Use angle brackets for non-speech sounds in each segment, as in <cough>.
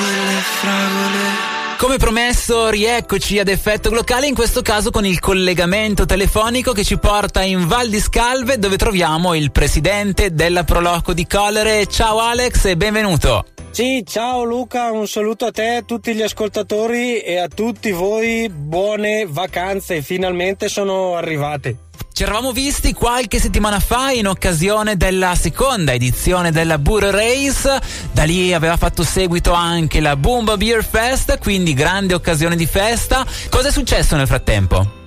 quelle fragole. Come promesso, rieccoci ad effetto glocale, in questo caso con il collegamento telefonico che ci porta in Val di Scalve dove troviamo il presidente della Proloco di Collere. Ciao Alex e benvenuto. Sì, ciao Luca, un saluto a te, a tutti gli ascoltatori e a tutti voi. Buone vacanze, finalmente sono arrivate. Ci eravamo visti qualche settimana fa in occasione della seconda edizione della Burr Race, da lì aveva fatto seguito anche la Boomba Beer Fest, quindi grande occasione di festa. Cosa è successo nel frattempo?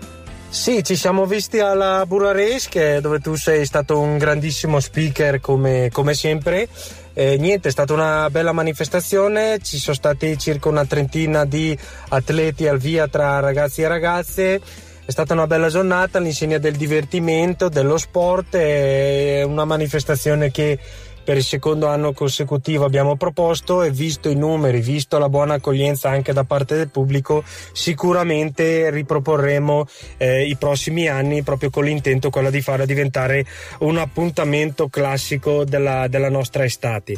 Sì, ci siamo visti alla Burra Race dove tu sei stato un grandissimo speaker come, come sempre. Eh, niente, è stata una bella manifestazione, ci sono stati circa una trentina di atleti al via tra ragazzi e ragazze è stata una bella giornata all'insegna del divertimento, dello sport, è una manifestazione che per il secondo anno consecutivo abbiamo proposto e visto i numeri, visto la buona accoglienza anche da parte del pubblico, sicuramente riproporremo eh, i prossimi anni proprio con l'intento quello di farla diventare un appuntamento classico della, della nostra estate.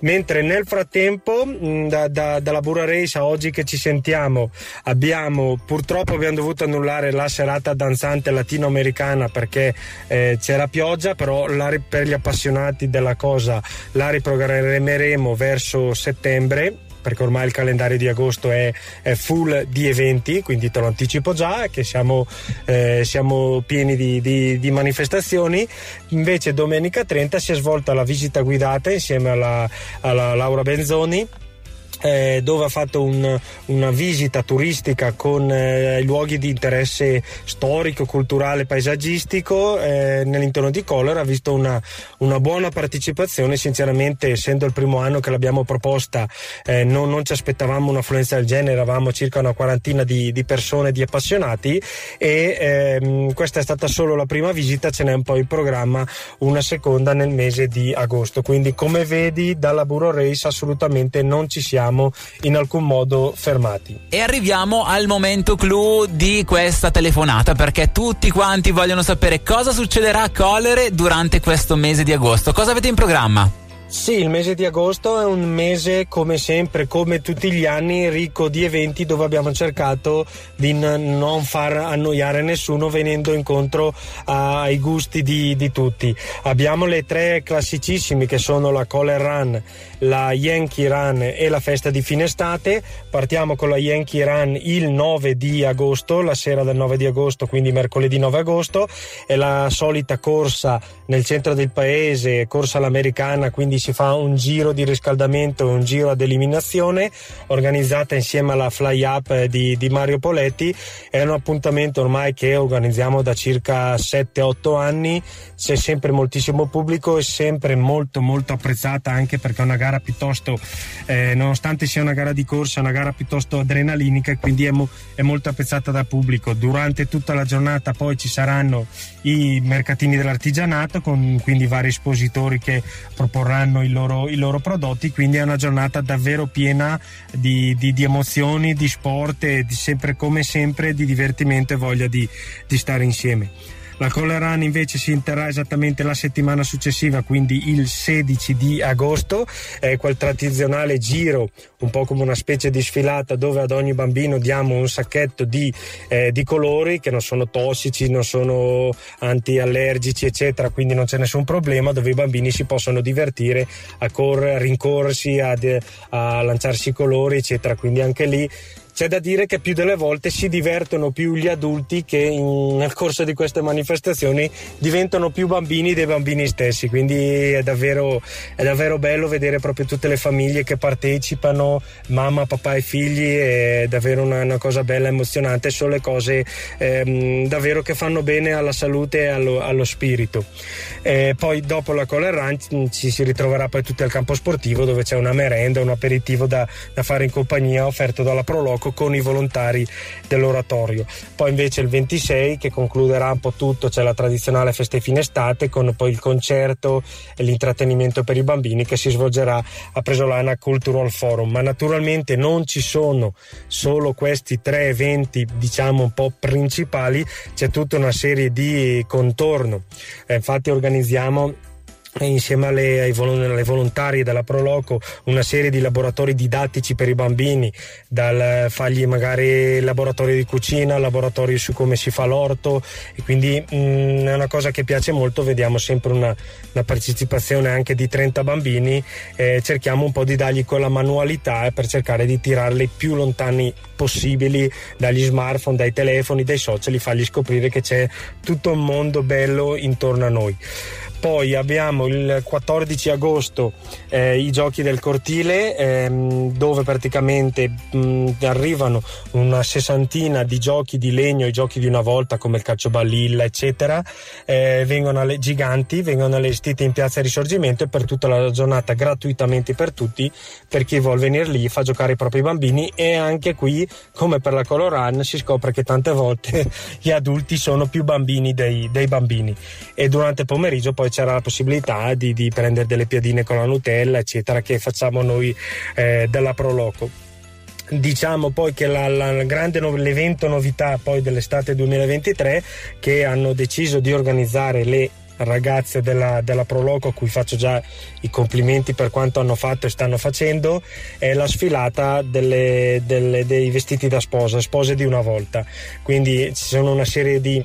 Mentre nel frattempo, mm, da, da, dalla Burra Race a oggi che ci sentiamo, abbiamo purtroppo abbiamo dovuto annullare la serata danzante latinoamericana perché eh, c'era pioggia, però la, per gli appassionati della cosa cosa la riprogrammeremo verso settembre perché ormai il calendario di agosto è, è, full di eventi, quindi te lo anticipo già che siamo, eh, siamo pieni di, di, di, manifestazioni. Invece domenica 30 si è svolta la visita guidata insieme alla, alla Laura Benzoni eh, dove ha fatto un, una visita turistica con eh, luoghi di interesse storico, culturale, paesaggistico eh, nell'interno di Collera, ha visto una, una, buona partecipazione, sinceramente essendo il primo anno che l'abbiamo proposta eh, non, non, ci aspettavamo un'affluenza del genere, eravamo circa una quarantina di, di persone, di appassionati e ehm, questa è stata solo la prima visita, ce n'è un po' in programma una seconda nel mese di agosto, quindi come vedi dalla Buro Race assolutamente non ci siamo siamo in alcun modo fermati. E arriviamo al momento clou di questa telefonata perché tutti quanti vogliono sapere cosa succederà a Collere durante questo mese di agosto. Cosa avete in programma? Sì, il mese di agosto è un mese come sempre, come tutti gli anni, ricco di eventi dove abbiamo cercato di n- non far annoiare nessuno venendo incontro ai gusti di, di, tutti. Abbiamo le tre classicissime che sono la Color Run, la Yankee Run e la festa di fine estate. Partiamo con la Yankee Run il 9 di agosto, la sera del 9 di agosto, quindi mercoledì 9 agosto. È la solita corsa nel centro del paese, corsa all'americana, quindi si fa un giro di riscaldamento e un giro ad eliminazione organizzata insieme alla Fly Up di, di Mario Poletti. È un appuntamento ormai che organizziamo da circa 7-8 anni, c'è sempre moltissimo pubblico e sempre molto molto apprezzata anche perché è una gara piuttosto, eh, nonostante sia una gara di corsa, è una gara piuttosto adrenalinica e quindi è, mo, è molto apprezzata dal pubblico. Durante tutta la giornata poi ci saranno i mercatini dell'artigianato con quindi vari espositori che proporranno hanno i loro, i loro prodotti, quindi è una giornata davvero piena di, di, di emozioni, di sport e di sempre come sempre di divertimento e voglia di, di stare insieme. La Colleran invece si interrà esattamente la settimana successiva, quindi il 16 di agosto, è quel tradizionale giro, un po' come una specie di sfilata dove ad ogni bambino diamo un sacchetto di, eh, di colori che non sono tossici, non sono antiallergici, eccetera, quindi non c'è nessun problema, dove i bambini si possono divertire a, correre, a rincorrersi, a, a lanciarsi i colori, eccetera. Quindi anche lì c'è da dire che più delle volte si divertono più gli adulti che in, nel corso di queste manifestazioni diventano più bambini dei bambini stessi, quindi è davvero, è davvero bello vedere proprio tutte le famiglie che partecipano, mamma, papà e figli, è davvero una, una cosa bella, emozionante, sono le cose ehm, davvero che fanno bene alla salute e allo, allo spirito. E poi dopo la Color Run ci si ritroverà poi tutti al campo sportivo dove c'è una merenda, un aperitivo da, da fare in compagnia offerto dalla Proloco gioco con i volontari dell'oratorio. Poi invece il 26 che concluderà un po' tutto, c'è la tradizionale festa fine estate con poi il concerto e l'intrattenimento per i bambini che si svolgerà a Presolana Cultural Forum. Ma naturalmente non ci sono solo questi tre eventi, diciamo un po' principali, c'è tutta una serie di contorno. Eh, infatti organizziamo insieme alle, alle volontarie della Proloco una serie di laboratori didattici per i bambini, dal fargli magari laboratorio di cucina, laboratorio su come si fa l'orto. E quindi mh, mm, è una cosa che piace molto, vediamo sempre una, una partecipazione anche di 30 bambini, eh, cerchiamo un po' di dargli quella manualità per cercare di tirarli più lontani possibili dagli smartphone, dai telefoni, dai social, e fargli scoprire che c'è tutto un mondo bello intorno a noi. Poi abbiamo il 14 agosto eh, i giochi del cortile ehm, dove praticamente mh, arrivano una sessantina di giochi di legno, i giochi di una volta come il calcio ballilla eccetera, eh, vengono alle, giganti, vengono allestiti in piazza Risorgimento e per tutta la giornata gratuitamente per tutti, per chi vuole venire lì fa giocare i propri bambini e anche qui come per la Color Run si scopre che tante volte <laughs> gli adulti sono più bambini dei, dei bambini. E durante il pomeriggio poi c'era la possibilità di, di, prendere delle piadine con la Nutella, eccetera, che facciamo noi eh, della Proloco. Diciamo poi che la, la grande no, l'evento novità poi dell'estate 2023 che hanno deciso di organizzare le ragazze della, della Proloco a cui faccio già i complimenti per quanto hanno fatto e stanno facendo è la sfilata delle, delle, dei vestiti da sposa, spose di una volta quindi ci sono una serie di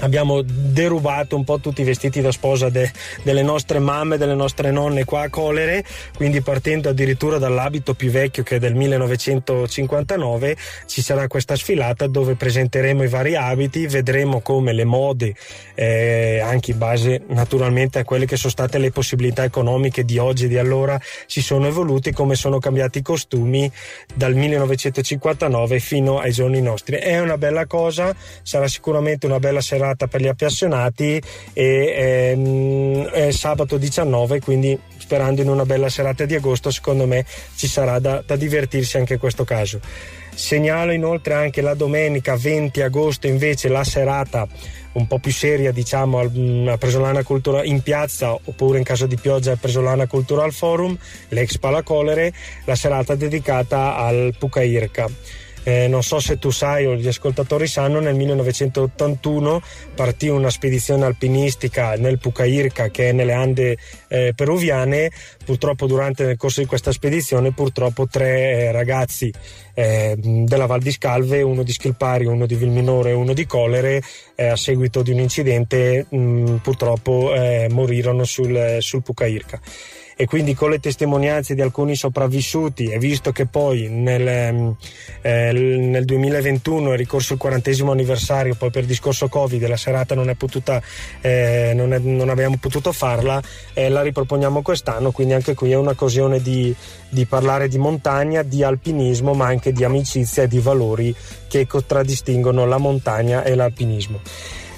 abbiamo derubato un po' tutti i vestiti da sposa de, delle nostre mamme, delle nostre nonne qua a Colere, quindi partendo addirittura dall'abito più vecchio che è del 1959 ci sarà questa sfilata dove presenteremo i vari abiti, vedremo come le mode, eh, anche in base naturalmente a quelle che sono state le possibilità economiche di oggi e di allora, si sono evoluti, come sono cambiati i costumi dal 1959 fino ai giorni nostri. È una bella cosa, sarà sicuramente una bella serata serata per gli appassionati e ehm, è sabato 19 quindi sperando in una bella serata di agosto secondo me ci sarà da, da divertirsi anche in questo caso. Segnalo inoltre anche la domenica 20 agosto invece la serata un po' più seria diciamo a Presolana Cultura in piazza oppure in caso di pioggia al Presolana Cultural Forum l'ex Palacolere la serata dedicata al Pucairca eh, non so se tu sai o gli ascoltatori sanno, nel 1981 partì una spedizione alpinistica nel Pucairca che è nelle Ande eh, peruviane. Purtroppo durante il corso di questa spedizione purtroppo tre eh, ragazzi eh, della Val di Scalve, uno di Schilpari, uno di Vilminore e uno di Colere, eh, a seguito di un incidente mh, purtroppo eh, morirono sul, sul Pucairca e quindi con le testimonianze di alcuni sopravvissuti e visto che poi nel, ehm, eh, nel 2021 è ricorso il quarantesimo anniversario, poi per discorso Covid la serata non, è potuta, eh, non, è, non abbiamo potuto farla, eh, la riproponiamo quest'anno, quindi anche qui è un'occasione di, di parlare di montagna, di alpinismo, ma anche di amicizia e di valori che contraddistinguono la montagna e l'alpinismo.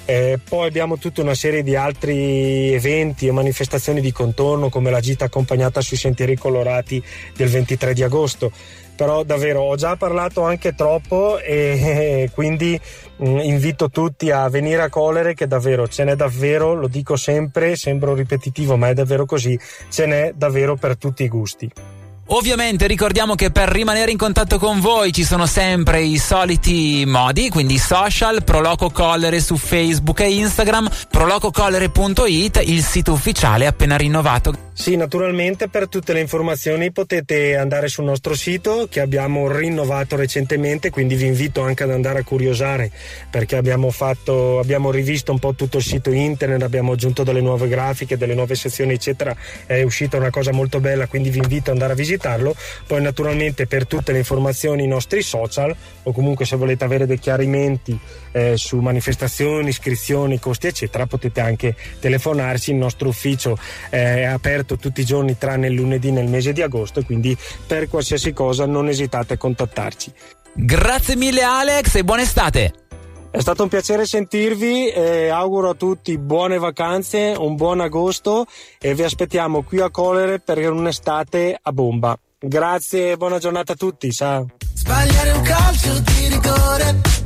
Eh, poi abbiamo tutta una serie di altri eventi e manifestazioni di contorno come la gita accompagnata sui sentieri colorati del 23 di agosto. Però davvero ho già parlato anche troppo e quindi mh, mm, invito tutti a venire a Colere che davvero ce n'è davvero, lo dico sempre, sembro ripetitivo ma è davvero così, ce n'è davvero per tutti i gusti. Ovviamente ricordiamo che per rimanere in contatto con voi ci sono sempre i soliti modi, quindi social, Proloco Collere su Facebook e Instagram, prolococollere.it, il sito ufficiale appena rinnovato. Sì, naturalmente per tutte le informazioni potete andare sul nostro sito che abbiamo rinnovato recentemente, quindi vi invito anche ad andare a curiosare perché abbiamo, fatto, abbiamo rivisto un po' tutto il sito internet, abbiamo aggiunto delle nuove grafiche, delle nuove sezioni eccetera, è uscita una cosa molto bella, quindi vi invito ad andare a visitarlo. Poi naturalmente per tutte le informazioni i nostri social o comunque se volete avere dei chiarimenti eh, su manifestazioni, iscrizioni, costi eccetera potete anche telefonarci, il nostro ufficio è aperto tutti i giorni tranne il lunedì nel mese di agosto quindi per qualsiasi cosa non esitate a contattarci. Grazie mille Alex e buona estate! È stato un piacere sentirvi e auguro a tutti buone vacanze, un buon agosto e vi aspettiamo qui a Colere per un'estate a bomba. Grazie e buona giornata a tutti, ciao. Sbagliare un calcio di rigore